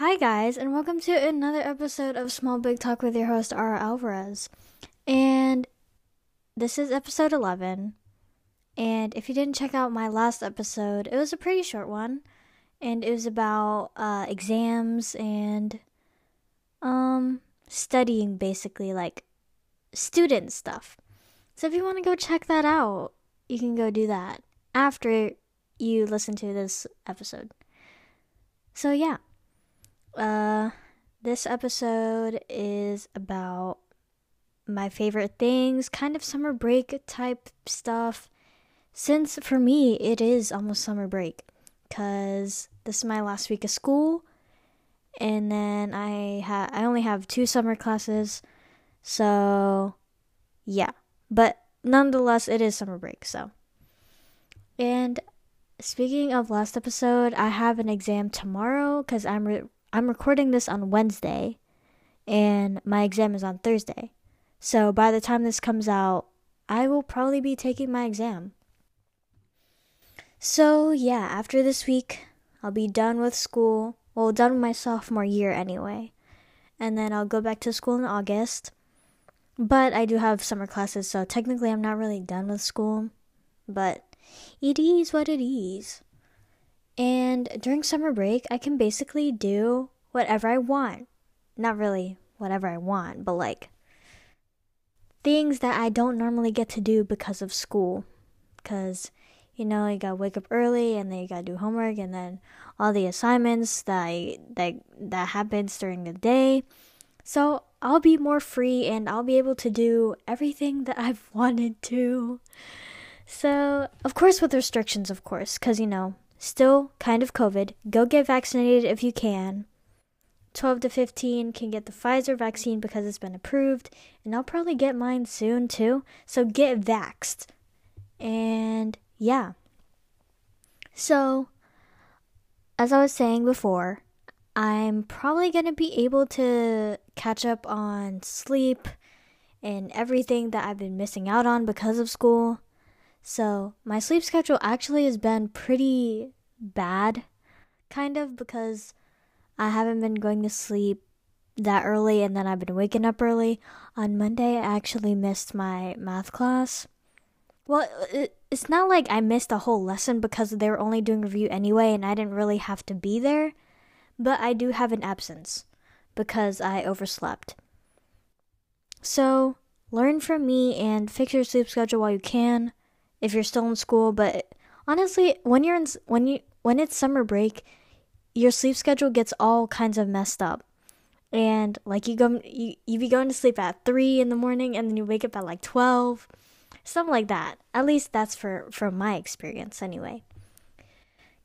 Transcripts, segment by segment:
Hi, guys, and welcome to another episode of Small Big Talk with your host, Ara Alvarez. And this is episode 11. And if you didn't check out my last episode, it was a pretty short one. And it was about uh, exams and um, studying, basically, like student stuff. So if you want to go check that out, you can go do that after you listen to this episode. So, yeah. Uh, this episode is about my favorite things, kind of summer break type stuff. Since for me, it is almost summer break because this is my last week of school, and then I ha- I only have two summer classes, so yeah. But nonetheless, it is summer break, so. And speaking of last episode, I have an exam tomorrow because I'm re- I'm recording this on Wednesday and my exam is on Thursday. So by the time this comes out, I will probably be taking my exam. So, yeah, after this week, I'll be done with school. Well, done with my sophomore year anyway. And then I'll go back to school in August. But I do have summer classes, so technically I'm not really done with school. But it is what it is. And during summer break, I can basically do whatever I want. Not really whatever I want, but like things that I don't normally get to do because of school. Because, you know, you gotta wake up early and then you gotta do homework and then all the assignments that, I, that, that happens during the day. So I'll be more free and I'll be able to do everything that I've wanted to. So, of course, with restrictions, of course, because, you know, Still kind of COVID. Go get vaccinated if you can. 12 to 15 can get the Pfizer vaccine because it's been approved, and I'll probably get mine soon too. So get vaxxed. And yeah. So, as I was saying before, I'm probably going to be able to catch up on sleep and everything that I've been missing out on because of school. So, my sleep schedule actually has been pretty bad, kind of, because I haven't been going to sleep that early and then I've been waking up early. On Monday, I actually missed my math class. Well, it, it's not like I missed a whole lesson because they were only doing review anyway and I didn't really have to be there, but I do have an absence because I overslept. So, learn from me and fix your sleep schedule while you can if you're still in school, but honestly, when you're in when you when it's summer break, your sleep schedule gets all kinds of messed up. And like you go you you be going to sleep at 3 in the morning and then you wake up at like 12. Something like that. At least that's for from my experience anyway.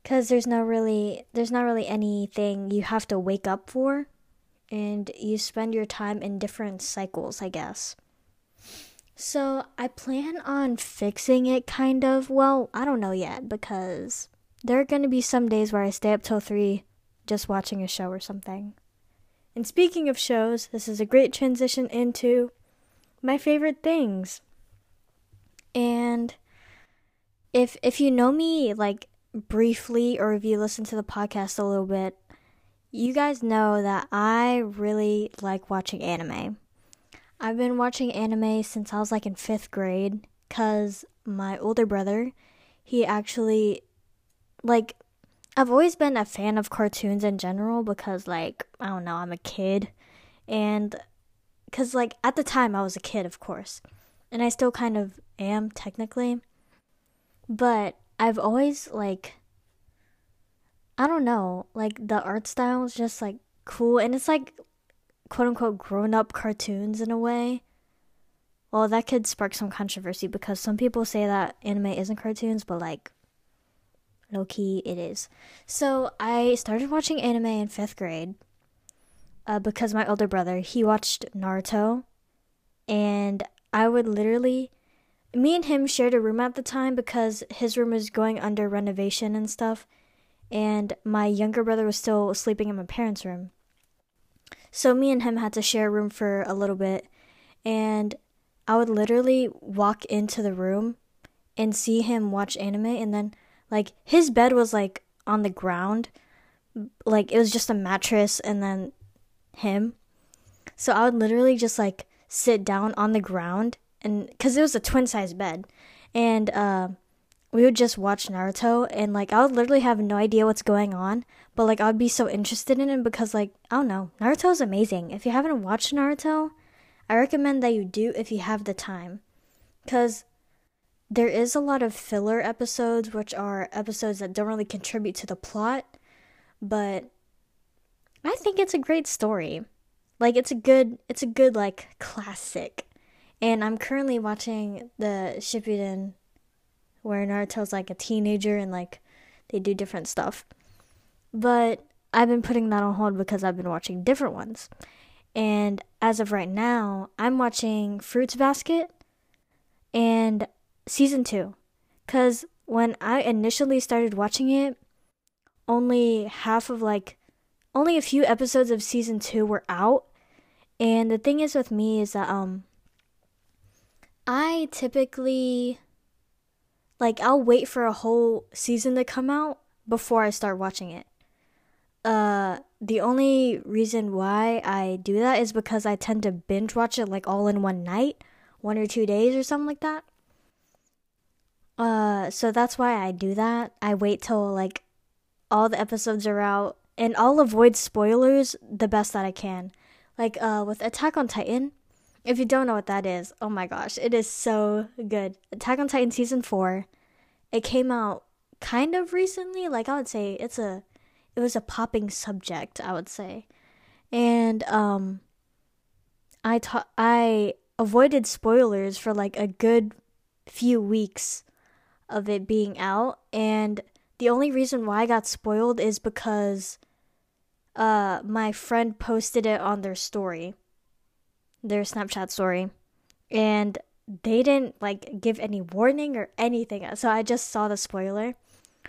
Cuz there's no really there's not really anything you have to wake up for and you spend your time in different cycles, I guess. So I plan on fixing it kind of. Well, I don't know yet because there are going to be some days where I stay up till 3 just watching a show or something. And speaking of shows, this is a great transition into my favorite things. And if if you know me like briefly or if you listen to the podcast a little bit, you guys know that I really like watching anime. I've been watching anime since I was like in fifth grade because my older brother, he actually, like, I've always been a fan of cartoons in general because, like, I don't know, I'm a kid. And, because, like, at the time I was a kid, of course. And I still kind of am, technically. But I've always, like, I don't know, like, the art style is just, like, cool. And it's, like, quote unquote grown up cartoons in a way. Well, that could spark some controversy because some people say that anime isn't cartoons, but like low key it is. So I started watching anime in fifth grade uh, because my older brother he watched Naruto, and I would literally. Me and him shared a room at the time because his room was going under renovation and stuff, and my younger brother was still sleeping in my parents' room. So me and him had to share a room for a little bit, and I would literally walk into the room and see him watch anime, and then like his bed was like on the ground, like it was just a mattress and then him. So I would literally just like sit down on the ground and cuz it was a twin size bed and uh we would just watch Naruto and like I would literally have no idea what's going on, but like I would be so interested in it because like I don't know, Naruto is amazing. If you haven't watched Naruto, I recommend that you do if you have the time. Cuz there is a lot of filler episodes which are episodes that don't really contribute to the plot, but I think it's a great story. Like it's a good it's a good like classic. And I'm currently watching the Shippuden where Naruto's like a teenager and like they do different stuff. But I've been putting that on hold because I've been watching different ones. And as of right now, I'm watching Fruits Basket and season 2 cuz when I initially started watching it, only half of like only a few episodes of season 2 were out. And the thing is with me is that um I typically like I'll wait for a whole season to come out before I start watching it. Uh the only reason why I do that is because I tend to binge watch it like all in one night, one or two days or something like that. Uh so that's why I do that. I wait till like all the episodes are out and I'll avoid spoilers the best that I can. Like uh with Attack on Titan, if you don't know what that is, oh my gosh, it is so good. Attack on Titan season 4. It came out kind of recently, like I would say it's a it was a popping subject, I would say. And um I ta- I avoided spoilers for like a good few weeks of it being out and the only reason why I got spoiled is because uh my friend posted it on their story their Snapchat story, and they didn't like give any warning or anything. So I just saw the spoiler.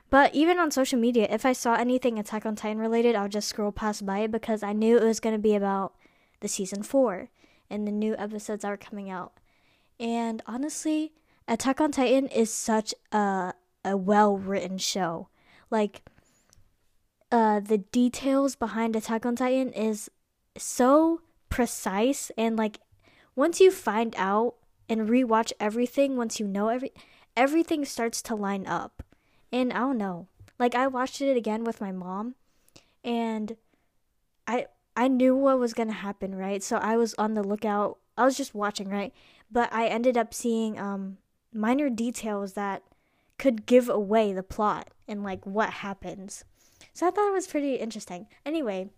But even on social media, if I saw anything Attack on Titan related, I'll just scroll past by it because I knew it was going to be about the season 4 and the new episodes that are coming out. And honestly, Attack on Titan is such a a well-written show. Like uh the details behind Attack on Titan is so precise and like once you find out and rewatch everything once you know every everything starts to line up and i don't know. Like i watched it again with my mom and i i knew what was going to happen right? So i was on the lookout. I was just watching right? But i ended up seeing um minor details that could give away the plot and like what happens. So i thought it was pretty interesting. Anyway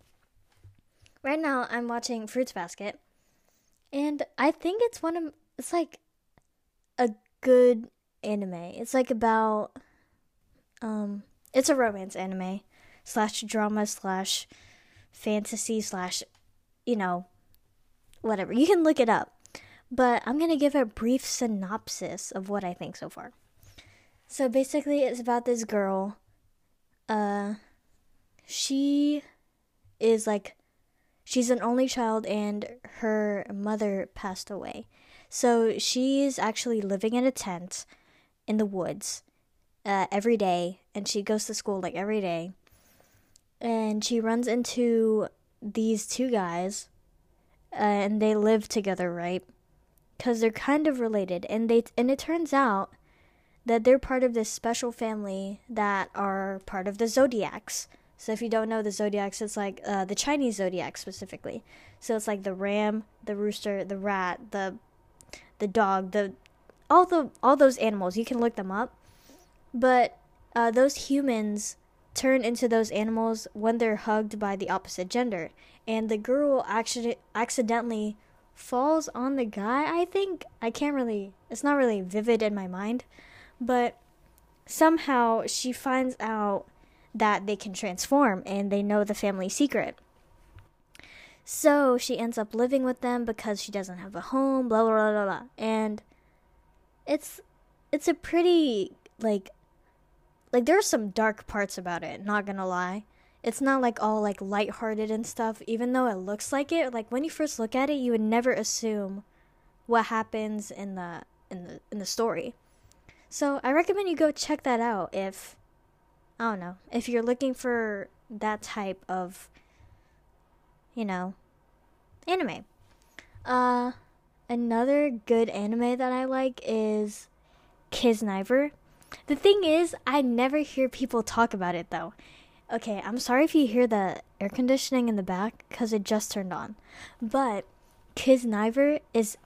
right now I'm watching Fruits Basket, and I think it's one of it's like a good anime. It's like about um, it's a romance anime slash drama slash fantasy slash you know whatever. You can look it up, but I'm gonna give a brief synopsis of what I think so far. So basically, it's about this girl. Uh, she is like She's an only child and her mother passed away. So she's actually living in a tent in the woods uh, every day, and she goes to school like every day. And she runs into these two guys, uh, and they live together, right? Because they're kind of related, and they and it turns out that they're part of this special family that are part of the zodiacs. So if you don't know the zodiacs, it's like uh, the Chinese zodiac specifically. So it's like the ram, the rooster, the rat, the the dog, the all the all those animals. You can look them up, but uh, those humans turn into those animals when they're hugged by the opposite gender, and the girl actually accidentally falls on the guy. I think I can't really. It's not really vivid in my mind, but somehow she finds out that they can transform and they know the family secret. So she ends up living with them because she doesn't have a home, blah blah blah blah. blah. And it's it's a pretty like like there's some dark parts about it, not gonna lie. It's not like all like lighthearted and stuff, even though it looks like it. Like when you first look at it, you would never assume what happens in the in the in the story. So I recommend you go check that out if I don't know. If you're looking for that type of you know anime. Uh another good anime that I like is Kiznaiver. The thing is, I never hear people talk about it though. Okay, I'm sorry if you hear the air conditioning in the back because it just turned on. But Kiznaiver is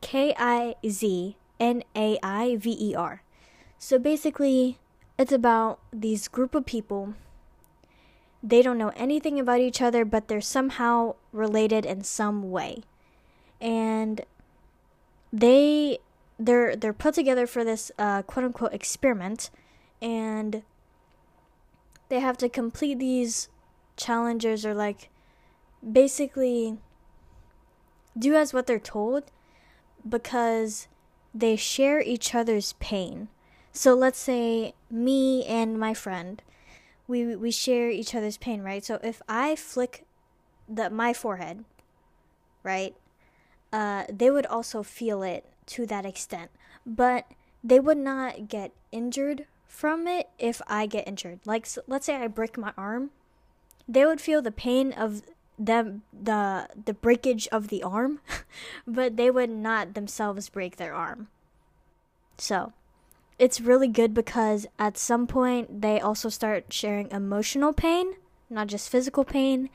K I Z N A I V E R. So basically, it's about these group of people. They don't know anything about each other, but they're somehow related in some way. And they they're they're put together for this uh, quote unquote experiment, and they have to complete these challenges or like basically do as what they're told because they share each other's pain. So let's say me and my friend, we we share each other's pain, right? So if I flick the my forehead, right, uh, they would also feel it to that extent, but they would not get injured from it if I get injured. Like, so, let's say I break my arm, they would feel the pain of them the the breakage of the arm, but they would not themselves break their arm. So, it's really good because at some point they also start sharing emotional pain, not just physical pain.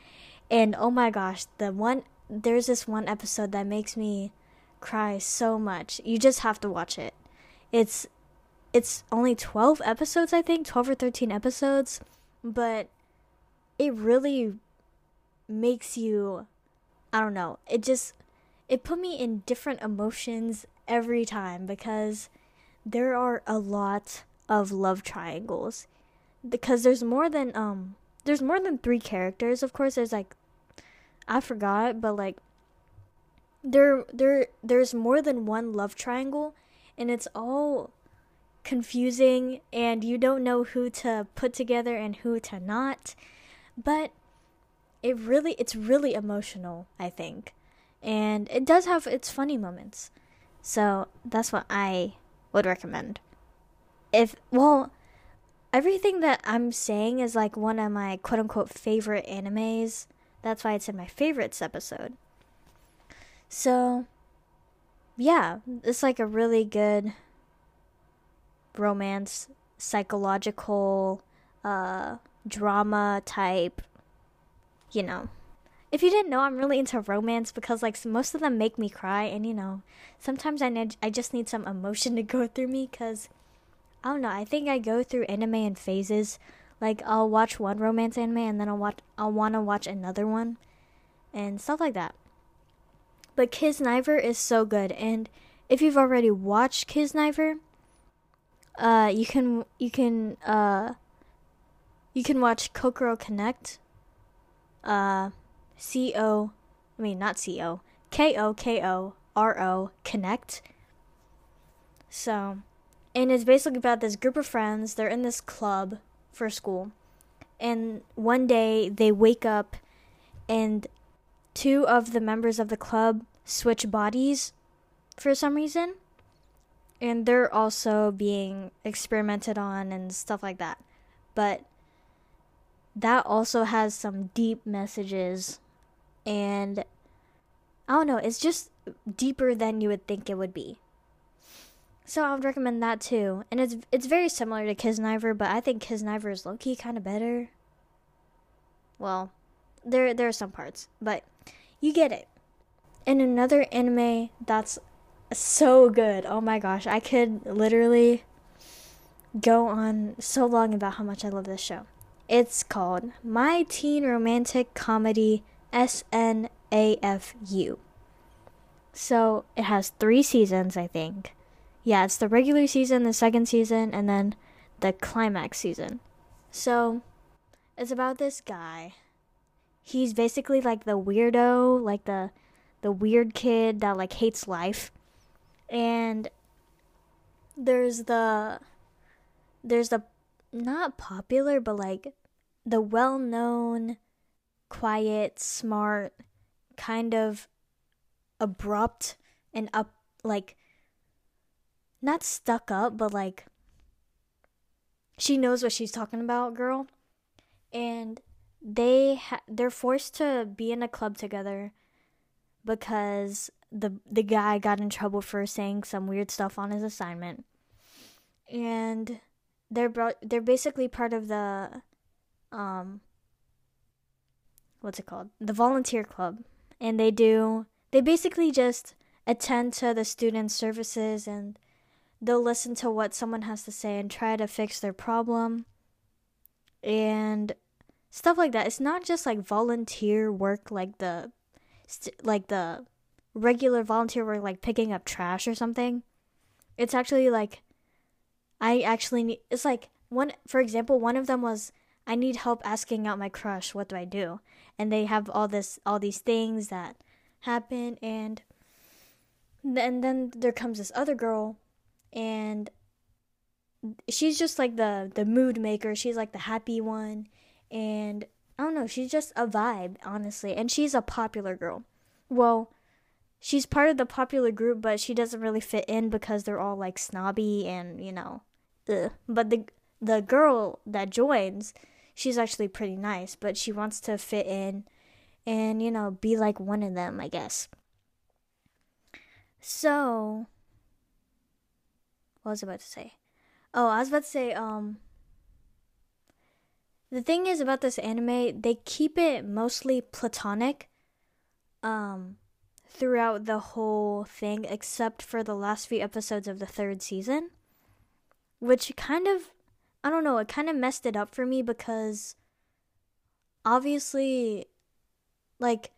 And oh my gosh, the one there's this one episode that makes me cry so much. You just have to watch it. It's it's only 12 episodes, I think, 12 or 13 episodes, but it really makes you I don't know. It just it put me in different emotions every time because there are a lot of love triangles because there's more than um there's more than 3 characters. Of course, there's like I forgot, but like there there there's more than one love triangle and it's all confusing and you don't know who to put together and who to not. But it really it's really emotional i think. And it does have its funny moments. So that's what i would recommend. If well everything that i'm saying is like one of my quote unquote favorite animes. That's why it's in my favorites episode so, yeah, it's like a really good romance, psychological, uh, drama type, you know. If you didn't know, I'm really into romance because like most of them make me cry, and you know, sometimes I need I just need some emotion to go through me because I don't know. I think I go through anime in phases. Like I'll watch one romance anime and then I'll watch I'll want to watch another one, and stuff like that. But Kiznaiver is so good, and if you've already watched Kiznaiver, uh, you can you can uh, you can watch Kokoro Connect. Uh, C O, I mean not C O, K O K O R O Connect. So, and it's basically about this group of friends. They're in this club for school, and one day they wake up, and two of the members of the club switch bodies for some reason. And they're also being experimented on and stuff like that. But that also has some deep messages. And I don't know, it's just deeper than you would think it would be. So I would recommend that too. And it's it's very similar to Kiznaiver, but I think Kiznaiver is low key kind of better. Well, there there are some parts, but you get it. And another anime that's so good. Oh my gosh, I could literally go on so long about how much I love this show. It's called My Teen Romantic Comedy SNAFU. So it has three seasons, I think. Yeah, it's the regular season, the second season, and then the climax season. So it's about this guy. He's basically like the weirdo, like the the weird kid that like hates life. And there's the there's the not popular but like the well-known quiet, smart, kind of abrupt and up like not stuck up but like she knows what she's talking about girl and they ha- they're forced to be in a club together because the the guy got in trouble for saying some weird stuff on his assignment, and they're bro- they're basically part of the um what's it called? The volunteer club, and they do they basically just attend to the student services and they'll listen to what someone has to say and try to fix their problem. And stuff like that. It's not just like volunteer work like the like the regular volunteer work like picking up trash or something. It's actually like I actually need it's like one for example, one of them was I need help asking out my crush. What do I do? And they have all this all these things that happen and and then there comes this other girl and she's just like the the mood maker. She's like the happy one and I don't know, she's just a vibe, honestly. And she's a popular girl. Well, she's part of the popular group, but she doesn't really fit in because they're all like snobby and, you know, ugh. but the the girl that joins, she's actually pretty nice, but she wants to fit in and, you know, be like one of them, I guess. So, what was I about to say? Oh, I was about to say, um, the thing is about this anime, they keep it mostly platonic, um, throughout the whole thing, except for the last few episodes of the third season, which kind of, I don't know, it kind of messed it up for me because obviously, like,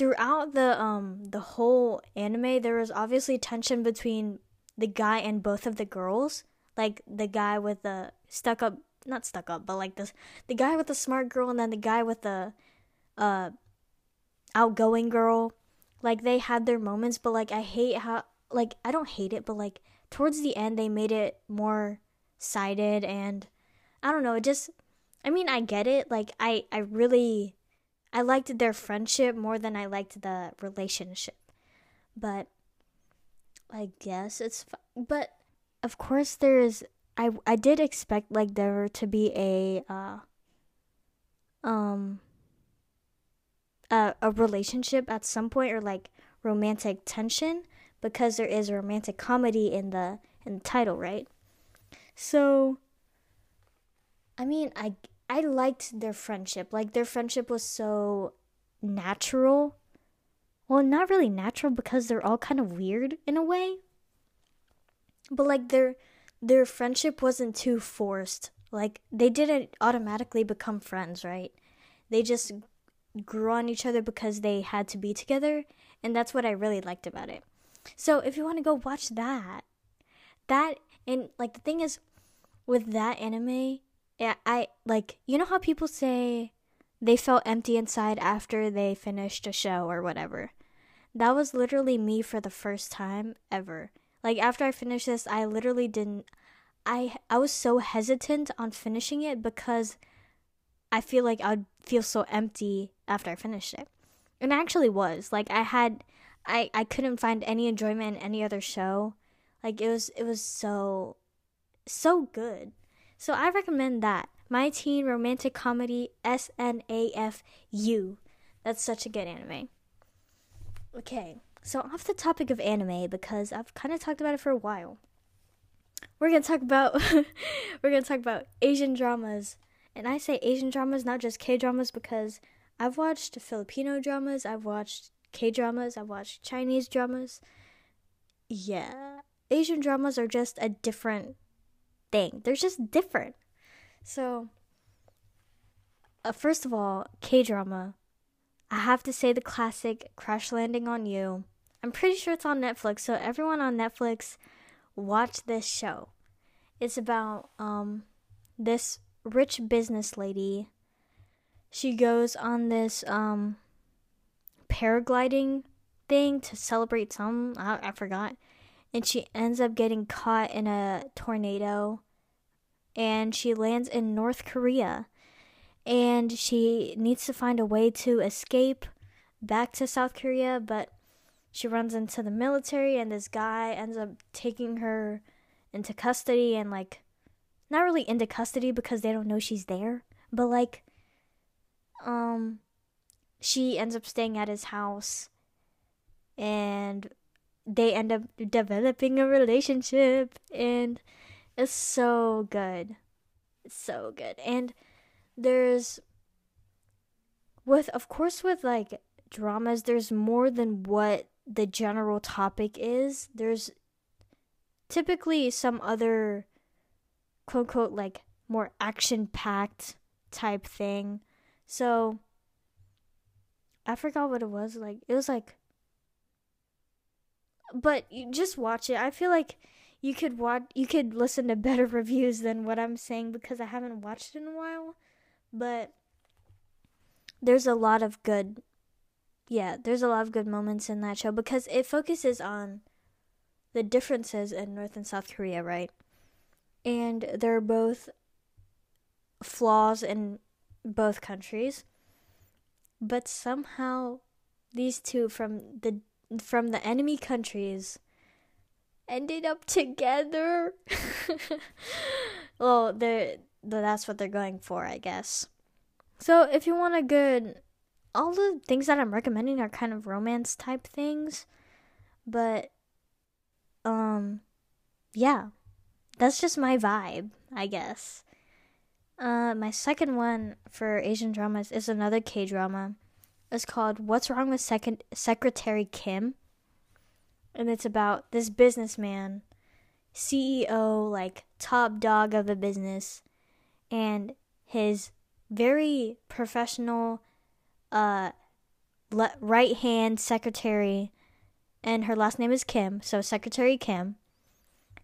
throughout the um the whole anime there was obviously tension between the guy and both of the girls like the guy with the stuck up not stuck up but like this the guy with the smart girl and then the guy with the uh outgoing girl like they had their moments but like i hate how like i don't hate it but like towards the end they made it more sided and i don't know it just i mean i get it like i i really I liked their friendship more than I liked the relationship. But I guess it's but of course there is I I did expect like there to be a uh um a, a relationship at some point or like romantic tension because there is romantic comedy in the in the title, right? So I mean, I I liked their friendship. Like their friendship was so natural. Well, not really natural because they're all kind of weird in a way. But like their their friendship wasn't too forced. Like they didn't automatically become friends, right? They just grew on each other because they had to be together, and that's what I really liked about it. So, if you want to go watch that, that and like the thing is with that anime, yeah, I like you know how people say they felt empty inside after they finished a show or whatever. That was literally me for the first time ever. Like after I finished this, I literally didn't I I was so hesitant on finishing it because I feel like I'd feel so empty after I finished it. And I actually was. Like I had I I couldn't find any enjoyment in any other show. Like it was it was so so good. So I recommend that. My Teen Romantic Comedy SNAFU. That's such a good anime. Okay, so off the topic of anime because I've kind of talked about it for a while. We're gonna talk about we're gonna talk about Asian dramas, and I say Asian dramas, not just K dramas, because I've watched Filipino dramas, I've watched K dramas, I've watched Chinese dramas. Yeah, Asian dramas are just a different thing. They're just different. So, uh, first of all, K drama. I have to say the classic Crash Landing on You. I'm pretty sure it's on Netflix, so everyone on Netflix, watch this show. It's about um this rich business lady. She goes on this um paragliding thing to celebrate some I, I forgot and she ends up getting caught in a tornado and she lands in North Korea and she needs to find a way to escape back to South Korea but she runs into the military and this guy ends up taking her into custody and like not really into custody because they don't know she's there but like um she ends up staying at his house and they end up developing a relationship and it's so good. It's so good. And there's with of course with like dramas there's more than what the general topic is. There's typically some other quote unquote like more action packed type thing. So I forgot what it was like. It was like but you just watch it. I feel like you could watch you could listen to better reviews than what I'm saying because I haven't watched in a while. But there's a lot of good yeah, there's a lot of good moments in that show because it focuses on the differences in North and South Korea, right? And they're both flaws in both countries. But somehow these two from the from the enemy countries ended up together. well, they that's what they're going for, I guess. So, if you want a good all the things that I'm recommending are kind of romance type things, but um yeah. That's just my vibe, I guess. Uh my second one for Asian dramas is another K-drama. It's called What's Wrong with Second Secretary Kim? And it's about this businessman, CEO, like top dog of a business, and his very professional uh, le- right hand secretary, and her last name is Kim, so Secretary Kim,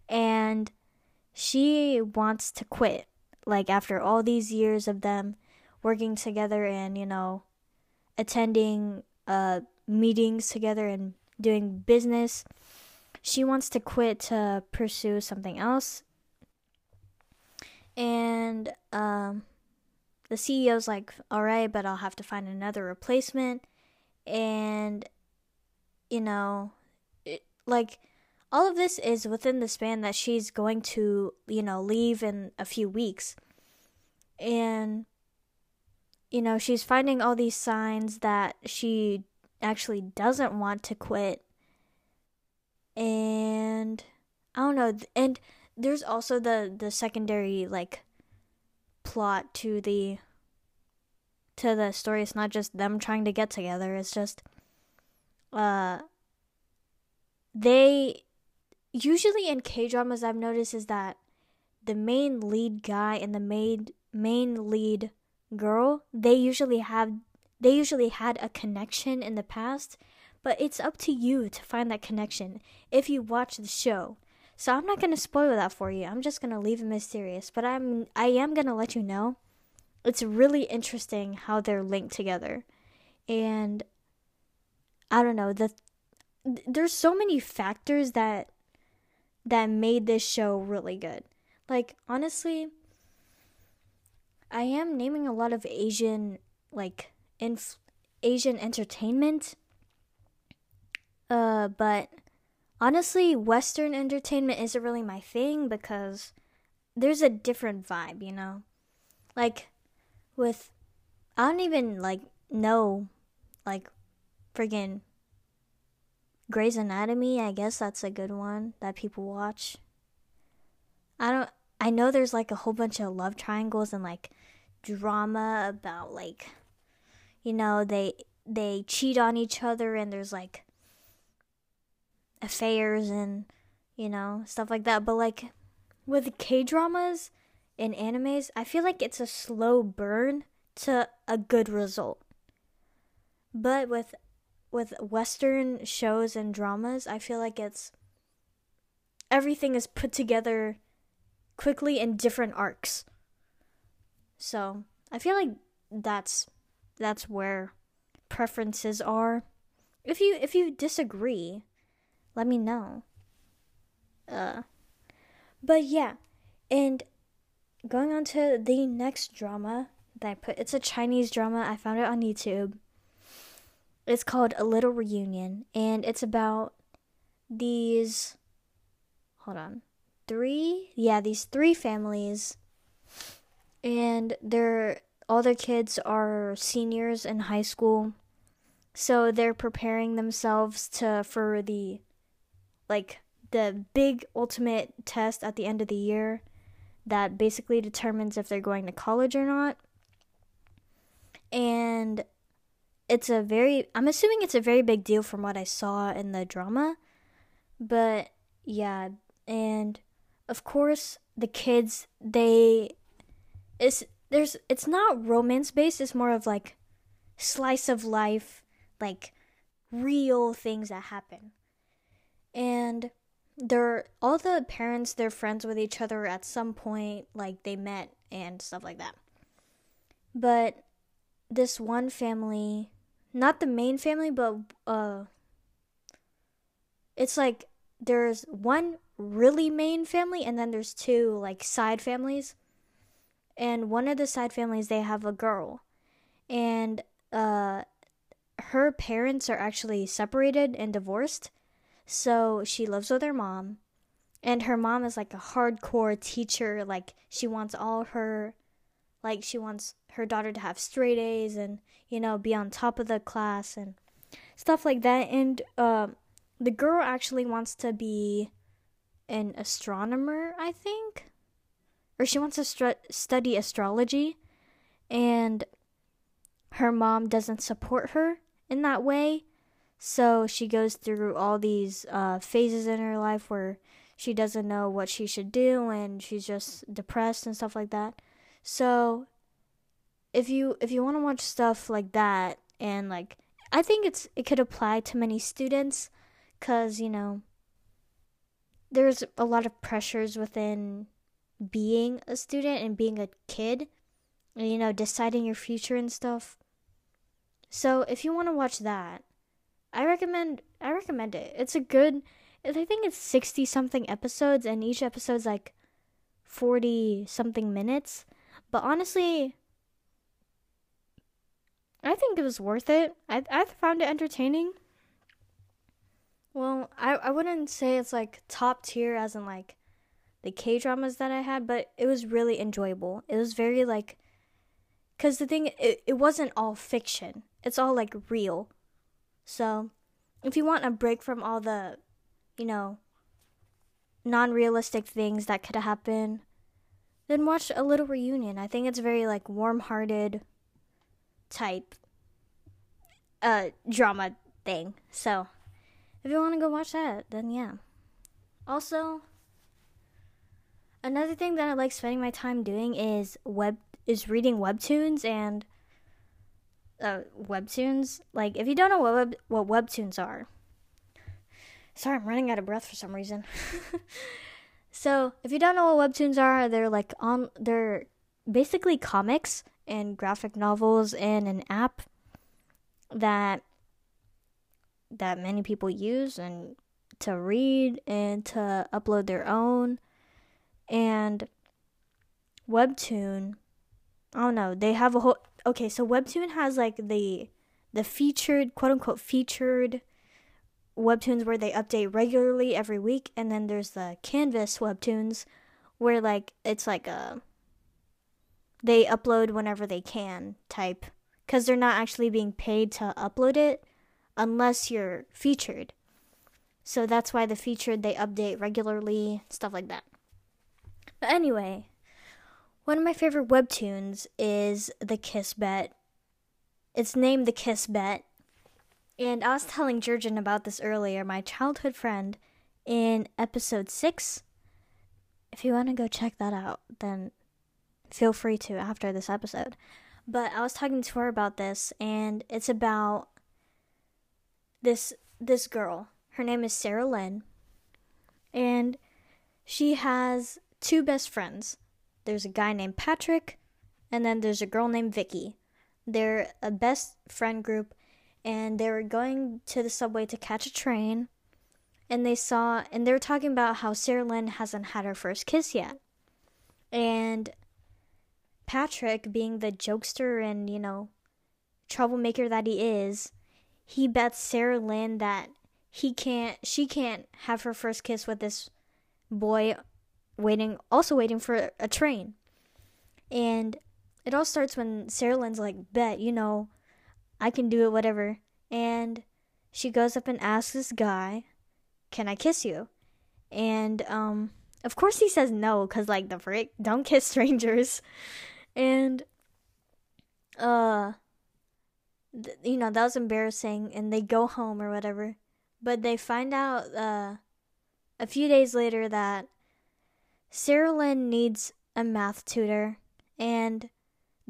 and she wants to quit. Like after all these years of them working together and you know attending uh, meetings together and doing business, she wants to quit to pursue something else. And um, the CEO's like, all right, but I'll have to find another replacement. And, you know, it, like, all of this is within the span that she's going to, you know, leave in a few weeks. And, you know, she's finding all these signs that she actually doesn't want to quit. And, I don't know. And there's also the, the secondary, like, plot to the to the story. It's not just them trying to get together. It's just uh they usually in K dramas I've noticed is that the main lead guy and the main main lead girl, they usually have they usually had a connection in the past, but it's up to you to find that connection if you watch the show. So I'm not going to spoil that for you. I'm just going to leave it mysterious, but I'm I am going to let you know. It's really interesting how they're linked together. And I don't know, the there's so many factors that that made this show really good. Like honestly, I am naming a lot of Asian like inf- Asian entertainment. Uh but honestly, Western entertainment isn't really my thing because there's a different vibe, you know? Like, with, I don't even, like, know, like, friggin' Grey's Anatomy, I guess that's a good one that people watch. I don't, I know there's, like, a whole bunch of love triangles and, like, drama about, like, you know, they, they cheat on each other and there's, like, affairs and you know stuff like that. But like with k dramas and animes i feel like it's a slow burn to a good result. But with with western shows and dramas i feel like it's everything is put together quickly in different arcs. So i feel like that's that's where preferences are. If you if you disagree let me know. Uh, but yeah, and going on to the next drama that I put, it's a Chinese drama. I found it on YouTube. It's called A Little Reunion, and it's about these. Hold on. Three? Yeah, these three families. And they're all their kids are seniors in high school. So they're preparing themselves to for the like the big ultimate test at the end of the year that basically determines if they're going to college or not. And it's a very I'm assuming it's a very big deal from what I saw in the drama. But yeah, and of course the kids they it's there's it's not romance based, it's more of like slice of life, like real things that happen. And they're all the parents they're friends with each other at some point, like they met and stuff like that. But this one family, not the main family, but uh it's like there's one really main family and then there's two like side families. And one of the side families they have a girl. And uh her parents are actually separated and divorced. So she lives with her mom. And her mom is like a hardcore teacher. Like she wants all her like she wants her daughter to have straight A's and, you know, be on top of the class and stuff like that. And uh, the girl actually wants to be an astronomer, I think. Or she wants to stru- study astrology. And her mom doesn't support her in that way. So she goes through all these uh, phases in her life where she doesn't know what she should do and she's just depressed and stuff like that. So if you if you want to watch stuff like that and like I think it's it could apply to many students cuz you know there's a lot of pressures within being a student and being a kid you know deciding your future and stuff. So if you want to watch that, I recommend I recommend it. It's a good I think it's 60 something episodes and each episode's like 40 something minutes. But honestly, I think it was worth it. I I found it entertaining. Well, I I wouldn't say it's like top tier as in like the K dramas that I had, but it was really enjoyable. It was very like cuz the thing it, it wasn't all fiction. It's all like real. So, if you want a break from all the, you know, non-realistic things that could happen, then watch a little reunion. I think it's very like warm-hearted type uh drama thing. So, if you want to go watch that, then yeah. Also, another thing that I like spending my time doing is web is reading webtoons and uh, webtoons. Like, if you don't know what web, what webtoons are, sorry, I'm running out of breath for some reason. so, if you don't know what webtoons are, they're like on they're basically comics and graphic novels and an app that that many people use and to read and to upload their own and webtoon I don't know. They have a whole okay. So Webtoon has like the the featured quote unquote featured webtoons where they update regularly every week, and then there's the Canvas webtoons where like it's like a they upload whenever they can type because they're not actually being paid to upload it unless you're featured. So that's why the featured they update regularly, stuff like that. But anyway, one of my favorite webtoons is The Kiss Bet. It's named The Kiss Bet. And I was telling Jurgen about this earlier, my childhood friend, in episode 6. If you want to go check that out, then feel free to after this episode. But I was talking to her about this, and it's about this this girl. Her name is Sarah Lynn, and she has two best friends there's a guy named Patrick, and then there's a girl named Vicky. They're a best friend group, and they were going to the subway to catch a train, and they saw, and they were talking about how Sarah Lynn hasn't had her first kiss yet. And Patrick, being the jokester and, you know, troublemaker that he is, he bets Sarah Lynn that he can't, she can't have her first kiss with this boy waiting, also waiting for a train. And it all starts when Sarah Lynn's like, bet, you know, I can do it, whatever. And she goes up and asks this guy, Can I kiss you? And um of course he says no, cause like the frick, don't kiss strangers. And uh th- you know, that was embarrassing and they go home or whatever. But they find out uh a few days later that Sarah Lynn needs a math tutor and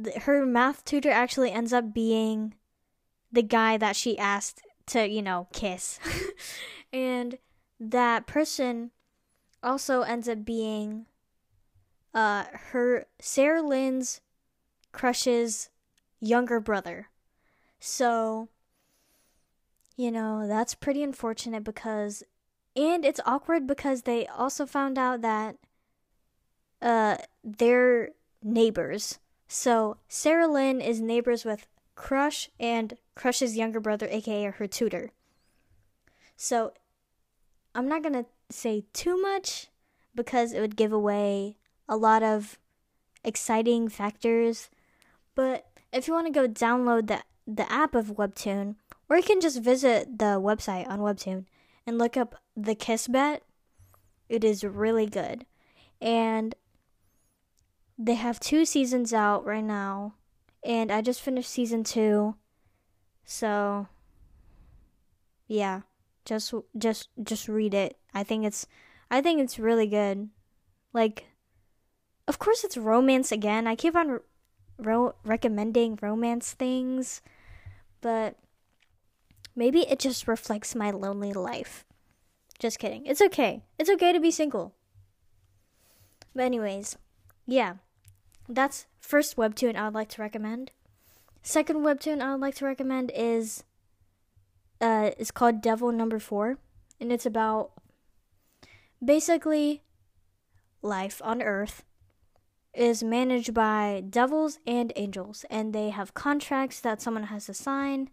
th- her math tutor actually ends up being the guy that she asked to, you know, kiss. and that person also ends up being uh her Sarah Lynn's crush's younger brother. So you know, that's pretty unfortunate because and it's awkward because they also found out that uh neighbors. So Sarah Lynn is neighbors with Crush and Crush's younger brother, aka her tutor. So I'm not gonna say too much because it would give away a lot of exciting factors. But if you want to go download the the app of Webtoon, or you can just visit the website on Webtoon and look up the Kiss Bet. It is really good. And they have two seasons out right now. And I just finished season two. So yeah. Just just just read it. I think it's I think it's really good. Like of course it's romance again. I keep on ro- recommending romance things, but maybe it just reflects my lonely life. Just kidding. It's okay. It's okay to be single. But anyways, yeah. That's first webtoon I would like to recommend. Second webtoon I would like to recommend is uh is called Devil Number 4 and it's about basically life on earth is managed by devils and angels and they have contracts that someone has to sign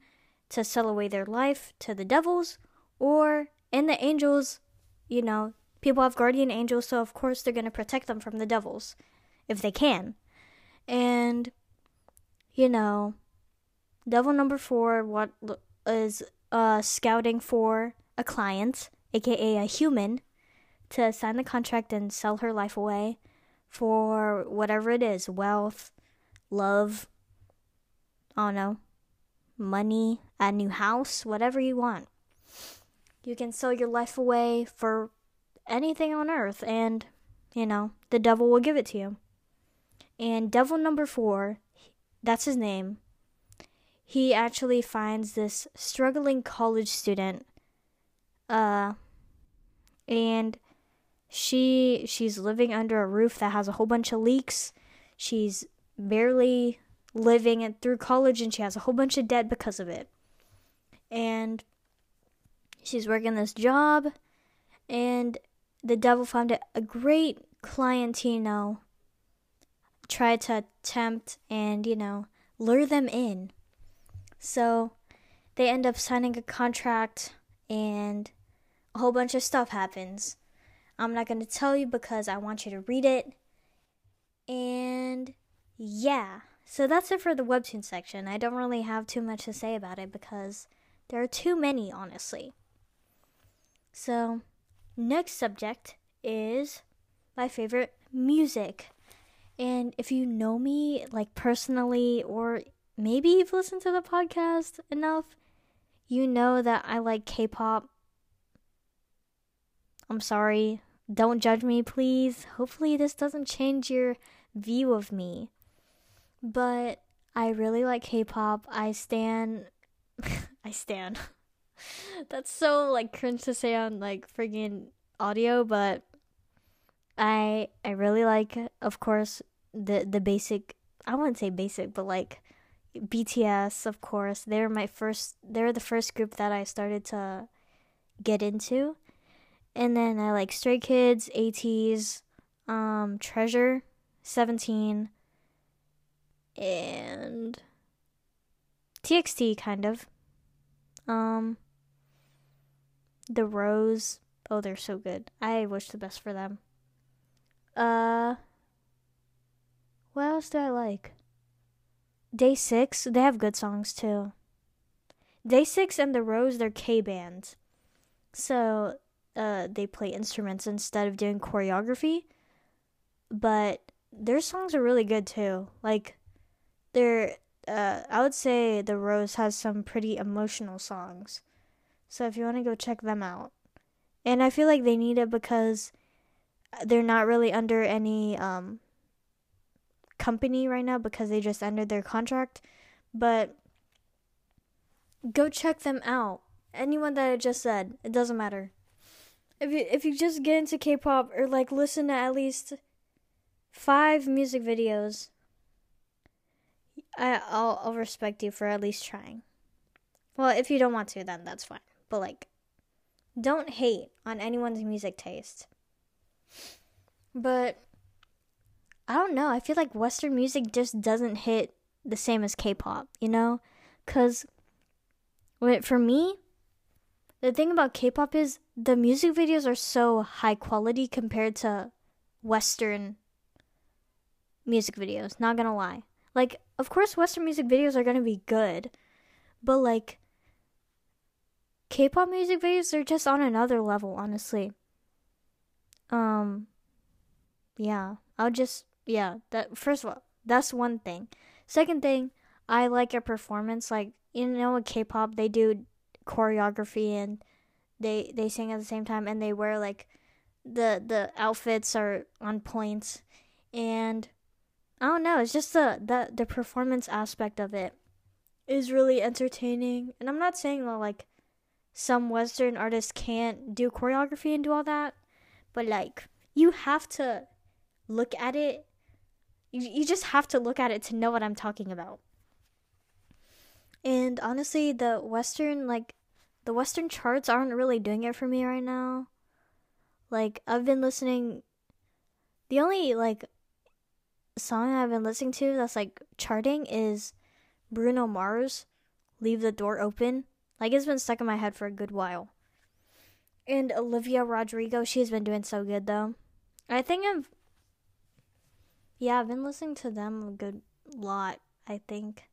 to sell away their life to the devils or and the angels, you know, people have guardian angels so of course they're going to protect them from the devils if they can. And you know, devil number 4 what is uh scouting for a client, aka a human to sign the contract and sell her life away for whatever it is wealth, love, I don't know, money, a new house, whatever you want. You can sell your life away for anything on earth, and, you know, the devil will give it to you. And devil number four, that's his name, he actually finds this struggling college student, uh, and she she's living under a roof that has a whole bunch of leaks. She's barely living it through college and she has a whole bunch of debt because of it. And she's working this job and the devil found it a great client tried to tempt and you know lure them in so they end up signing a contract and a whole bunch of stuff happens I'm not going to tell you because I want you to read it. And yeah, so that's it for the webtoon section. I don't really have too much to say about it because there are too many, honestly. So, next subject is my favorite music. And if you know me, like personally, or maybe you've listened to the podcast enough, you know that I like K pop I'm sorry. Don't judge me, please. Hopefully, this doesn't change your view of me. But I really like K pop. I stand. I stand. That's so like cringe to say on like friggin' audio, but I I really like, of course, the the basic. I wouldn't say basic, but like BTS, of course. They're my first. They're the first group that I started to get into and then I like Stray Kids, ATEEZ, um, Treasure, 17, and TXT kind of. Um, The Rose. Oh, they're so good. I wish the best for them. Uh, what else do I like? Day Six, they have good songs too. Day Six and the Rose, they're K bands, so uh, they play instruments instead of doing choreography. But their songs are really good too. Like, they're uh, I would say the Rose has some pretty emotional songs. So if you want to go check them out. And I feel like they need it because they're not really under any um, company right now because they just ended their contract. But go check them out. Anyone that I just said, it doesn't matter. If you if you just get into K-pop or like listen to at least five music videos, I I'll, I'll respect you for at least trying. Well, if you don't want to, then that's fine. But like, don't hate on anyone's music taste. But I don't know. I feel like Western music just doesn't hit the same as K-pop, you know? Cause for me, the thing about K-pop is the music videos are so high quality compared to Western music videos. Not gonna lie. Like, of course, Western music videos are gonna be good, but like, K-pop music videos are just on another level, honestly. Um, yeah, I'll just yeah. That first of all, that's one thing. Second thing, I like a performance. Like you know, with K-pop, they do choreography and they they sing at the same time, and they wear like the the outfits are on points, and I don't know. It's just the the the performance aspect of it is really entertaining, and I'm not saying that like some Western artists can't do choreography and do all that, but like you have to look at it. You, you just have to look at it to know what I'm talking about. And honestly, the Western, like, the Western charts aren't really doing it for me right now. Like, I've been listening. The only, like, song I've been listening to that's, like, charting is Bruno Mars, Leave the Door Open. Like, it's been stuck in my head for a good while. And Olivia Rodrigo, she's been doing so good, though. I think I've yeah, I've been listening to them a good lot, I think.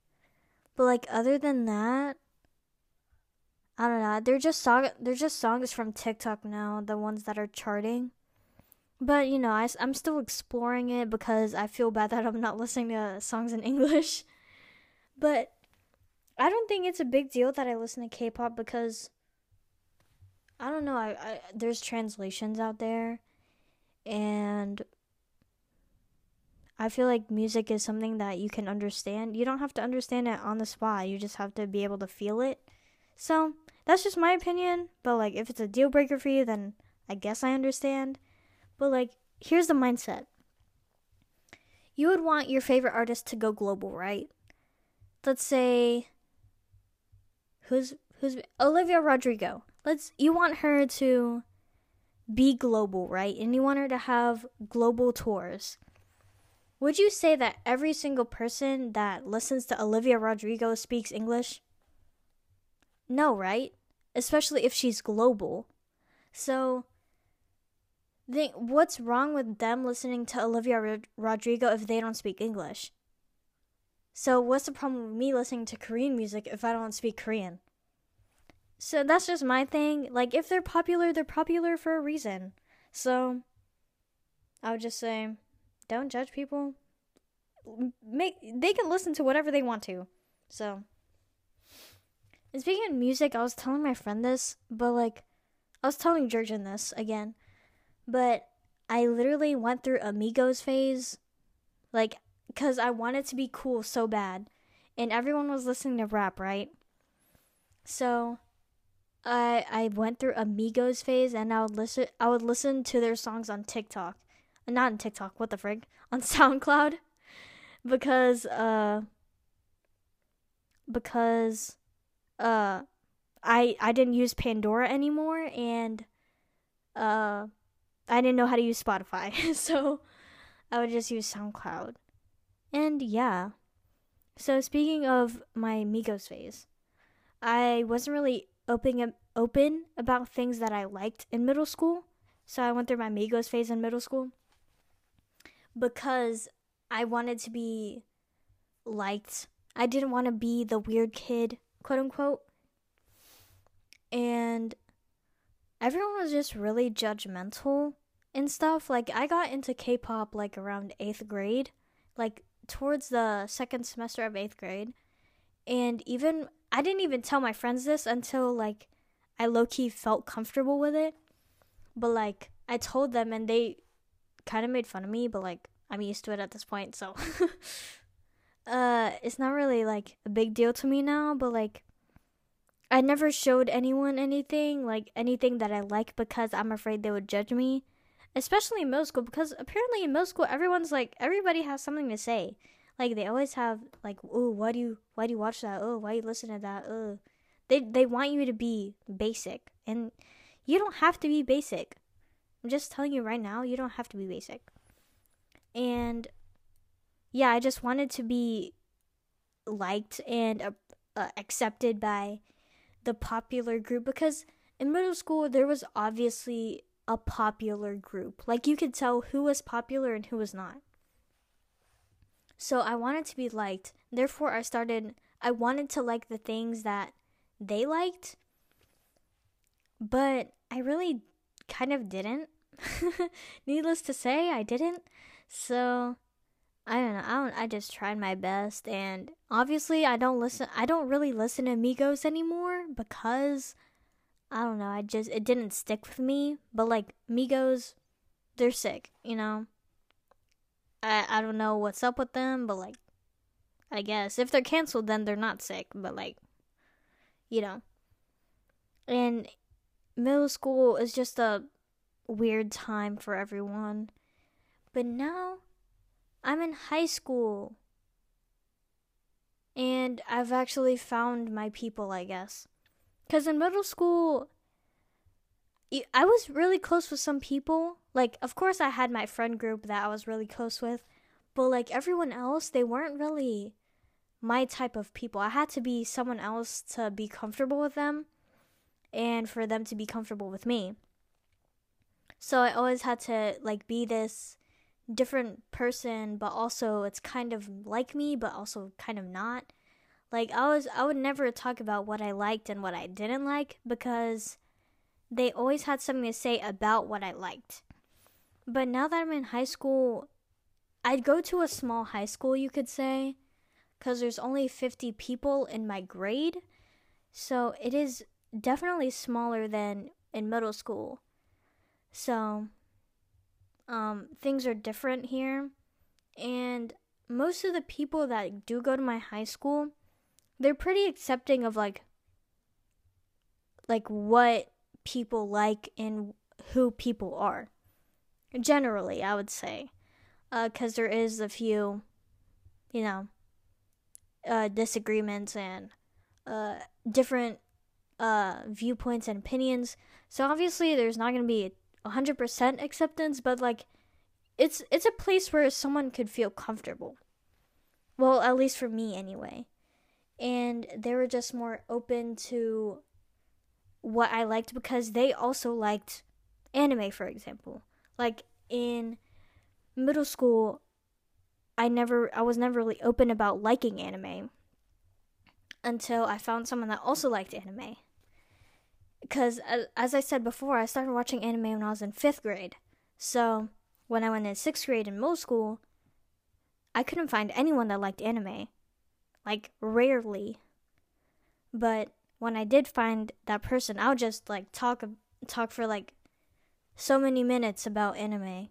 But like other than that, I don't know. They're just song they're just songs from TikTok now, the ones that are charting. But you know, I, I'm still exploring it because I feel bad that I'm not listening to songs in English. But I don't think it's a big deal that I listen to K-pop because I don't know. I, I there's translations out there, and I feel like music is something that you can understand. You don't have to understand it on the spot. You just have to be able to feel it. So, that's just my opinion, but like if it's a deal breaker for you, then I guess I understand. But like here's the mindset. You would want your favorite artist to go global, right? Let's say who's who's Olivia Rodrigo. Let's you want her to be global, right? And you want her to have global tours. Would you say that every single person that listens to Olivia Rodrigo speaks English? No, right? Especially if she's global. So, think what's wrong with them listening to Olivia Rod- Rodrigo if they don't speak English? So, what's the problem with me listening to Korean music if I don't speak Korean? So, that's just my thing. Like, if they're popular, they're popular for a reason. So, I would just say don't judge people. Make they can listen to whatever they want to. So, and speaking of music, I was telling my friend this, but like, I was telling Jurgen this again, but I literally went through a Migos phase, like, cause I wanted to be cool so bad, and everyone was listening to rap, right? So, I I went through a Migos phase, and I would listen I would listen to their songs on TikTok, not on TikTok, what the frig, on SoundCloud, because uh, because uh, I I didn't use Pandora anymore, and uh, I didn't know how to use Spotify, so I would just use SoundCloud, and yeah. So speaking of my Migos phase, I wasn't really open open about things that I liked in middle school. So I went through my Migos phase in middle school because I wanted to be liked I didn't want to be the weird kid, quote unquote. And everyone was just really judgmental and stuff. Like I got into K-pop like around 8th grade, like towards the second semester of 8th grade. And even I didn't even tell my friends this until like I low key felt comfortable with it. But like I told them and they kind of made fun of me, but like I'm used to it at this point, so uh it's not really like a big deal to me now, but like I never showed anyone anything, like anything that I like because I'm afraid they would judge me. Especially in middle school because apparently in middle school everyone's like everybody has something to say. Like they always have like, oh, why do you why do you watch that? Oh, why you listen to that? Oh, they they want you to be basic, and you don't have to be basic. I'm just telling you right now, you don't have to be basic. And yeah, I just wanted to be liked and uh, uh, accepted by the popular group because in middle school there was obviously a popular group. Like you could tell who was popular and who was not. So I wanted to be liked. Therefore, I started, I wanted to like the things that they liked. But I really kind of didn't. Needless to say, I didn't. So I don't know. I don't. I just tried my best, and obviously, I don't listen. I don't really listen to Migos anymore because I don't know. I just it didn't stick with me. But like Migos, they're sick. You know. I I don't know what's up with them, but like I guess if they're canceled then they're not sick, but like you know. And middle school is just a weird time for everyone. But now I'm in high school. And I've actually found my people, I guess. Cuz in middle school I was really close with some people. Like, of course, I had my friend group that I was really close with, but like everyone else, they weren't really my type of people. I had to be someone else to be comfortable with them and for them to be comfortable with me. So I always had to like be this different person, but also it's kind of like me, but also kind of not. Like I was I would never talk about what I liked and what I didn't like because they always had something to say about what I liked. But now that I'm in high school, I'd go to a small high school, you could say, because there's only 50 people in my grade. So it is definitely smaller than in middle school. So um, things are different here. And most of the people that do go to my high school, they're pretty accepting of like like what people like and who people are. Generally, I would say. Because uh, there is a few, you know, uh, disagreements and uh, different uh, viewpoints and opinions. So obviously, there's not going to be 100% acceptance, but like, it's it's a place where someone could feel comfortable. Well, at least for me, anyway. And they were just more open to what I liked because they also liked anime, for example. Like in middle school, I never, I was never really open about liking anime until I found someone that also liked anime. Because, uh, as I said before, I started watching anime when I was in fifth grade. So, when I went in sixth grade in middle school, I couldn't find anyone that liked anime. Like, rarely. But when I did find that person, I would just like talk talk for like so many minutes about anime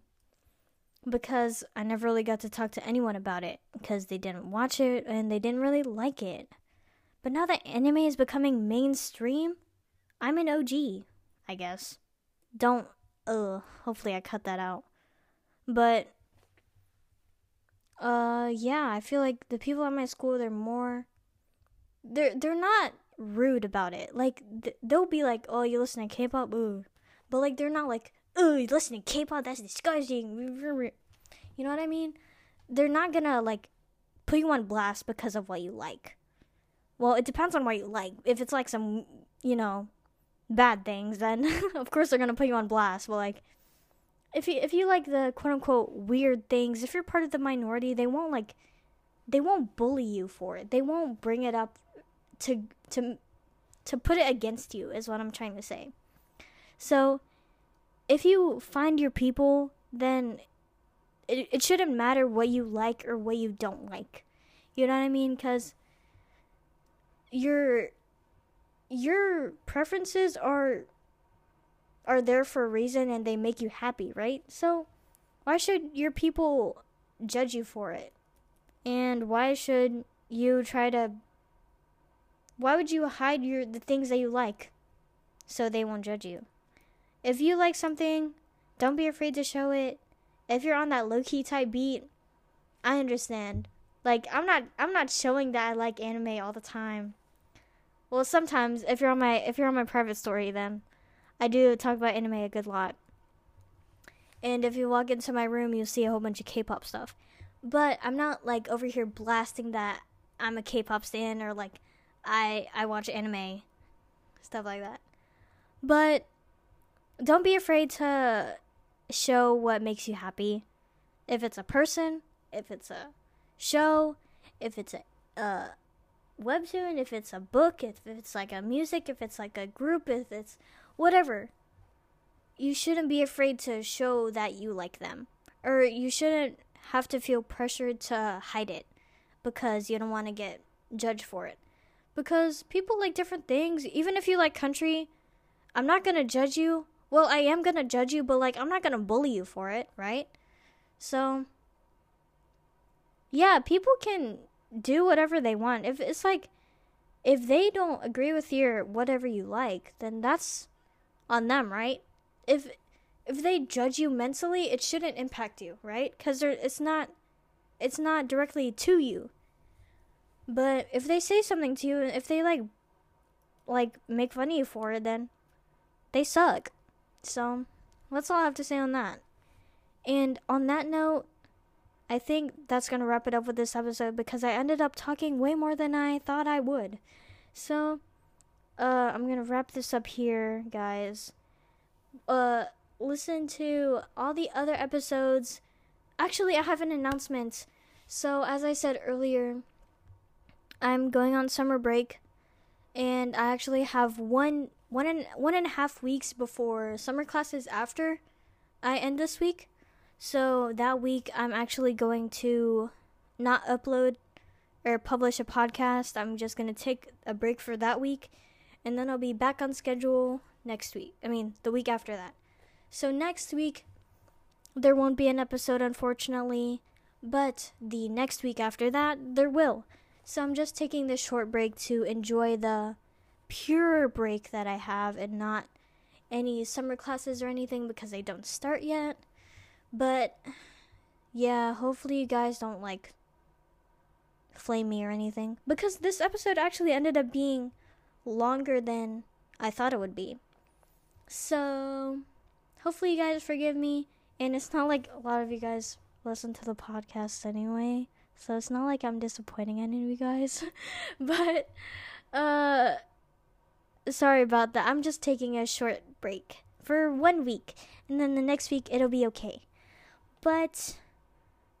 because I never really got to talk to anyone about it because they didn't watch it and they didn't really like it. But now that anime is becoming mainstream, I'm an OG, I guess. Don't uh hopefully I cut that out. But uh yeah, I feel like the people at my school they're more they're they're not rude about it. Like th- they'll be like, "Oh, you listen to K-pop?" Ooh. But like they're not like, "Oh, you listen to K-pop? That's disgusting." You know what I mean? They're not gonna like put you on blast because of what you like. Well, it depends on what you like. If it's like some, you know, bad things, then of course they're gonna put you on blast. But like, if you if you like the quote unquote weird things, if you're part of the minority, they won't like they won't bully you for it. They won't bring it up to to to put it against you is what I'm trying to say. So, if you find your people, then it, it shouldn't matter what you like or what you don't like. You know what I mean? Cuz your your preferences are are there for a reason and they make you happy, right? So, why should your people judge you for it? And why should you try to why would you hide your the things that you like so they won't judge you? If you like something, don't be afraid to show it. If you're on that low key type beat, I understand. Like I'm not I'm not showing that I like anime all the time. Well, sometimes if you're on my if you're on my private story then I do talk about anime a good lot. And if you walk into my room, you'll see a whole bunch of K-pop stuff. But I'm not like over here blasting that I'm a K-pop stan or like I I watch anime stuff like that. But don't be afraid to show what makes you happy. If it's a person, if it's a show, if it's a, a webtoon, if it's a book, if it's like a music, if it's like a group, if it's whatever. You shouldn't be afraid to show that you like them. Or you shouldn't have to feel pressured to hide it because you don't want to get judged for it. Because people like different things. Even if you like country, I'm not going to judge you well, I am gonna judge you, but like I'm not gonna bully you for it, right? So yeah, people can do whatever they want. If it's like if they don't agree with your whatever you like, then that's on them, right? If if they judge you mentally, it shouldn't impact you, right? Cuz it's not it's not directly to you. But if they say something to you, if they like like make fun of you for it, then they suck. So, that's all I have to say on that. And on that note, I think that's going to wrap it up with this episode because I ended up talking way more than I thought I would. So, uh, I'm going to wrap this up here, guys. Uh, listen to all the other episodes. Actually, I have an announcement. So, as I said earlier, I'm going on summer break, and I actually have one one and one and a half weeks before summer classes after I end this week. So that week I'm actually going to not upload or publish a podcast. I'm just going to take a break for that week and then I'll be back on schedule next week. I mean, the week after that. So next week there won't be an episode unfortunately, but the next week after that there will. So I'm just taking this short break to enjoy the pure break that I have and not any summer classes or anything because they don't start yet. But yeah, hopefully you guys don't like flame me or anything because this episode actually ended up being longer than I thought it would be. So, hopefully you guys forgive me and it's not like a lot of you guys listen to the podcast anyway. So it's not like I'm disappointing any of you guys. but uh sorry about that. I'm just taking a short break for one week, and then the next week it'll be okay. But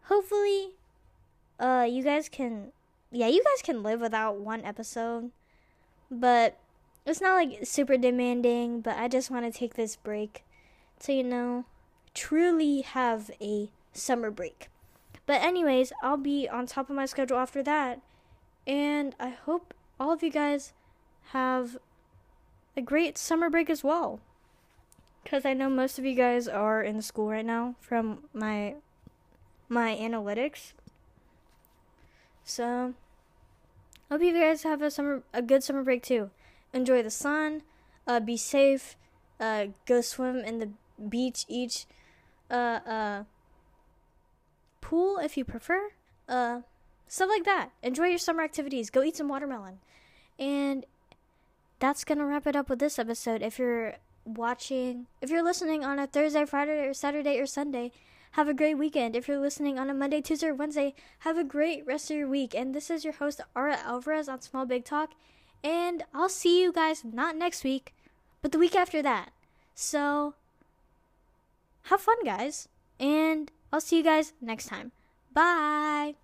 hopefully, uh, you guys can, yeah, you guys can live without one episode. But it's not like super demanding. But I just want to take this break to you know truly have a summer break. But anyways, I'll be on top of my schedule after that, and I hope all of you guys have a great summer break as well. Because I know most of you guys are in school right now from my my analytics. So, hope you guys have a summer a good summer break too. Enjoy the sun. Uh, be safe. Uh, go swim in the beach each uh uh pool if you prefer. Uh, stuff like that. Enjoy your summer activities. Go eat some watermelon. And that's gonna wrap it up with this episode. If you're watching, if you're listening on a Thursday, Friday, or Saturday, or Sunday, have a great weekend. If you're listening on a Monday, Tuesday, or Wednesday, have a great rest of your week. And this is your host, Ara Alvarez on Small Big Talk. And I'll see you guys not next week, but the week after that. So, have fun, guys. And I'll see you guys next time. Bye.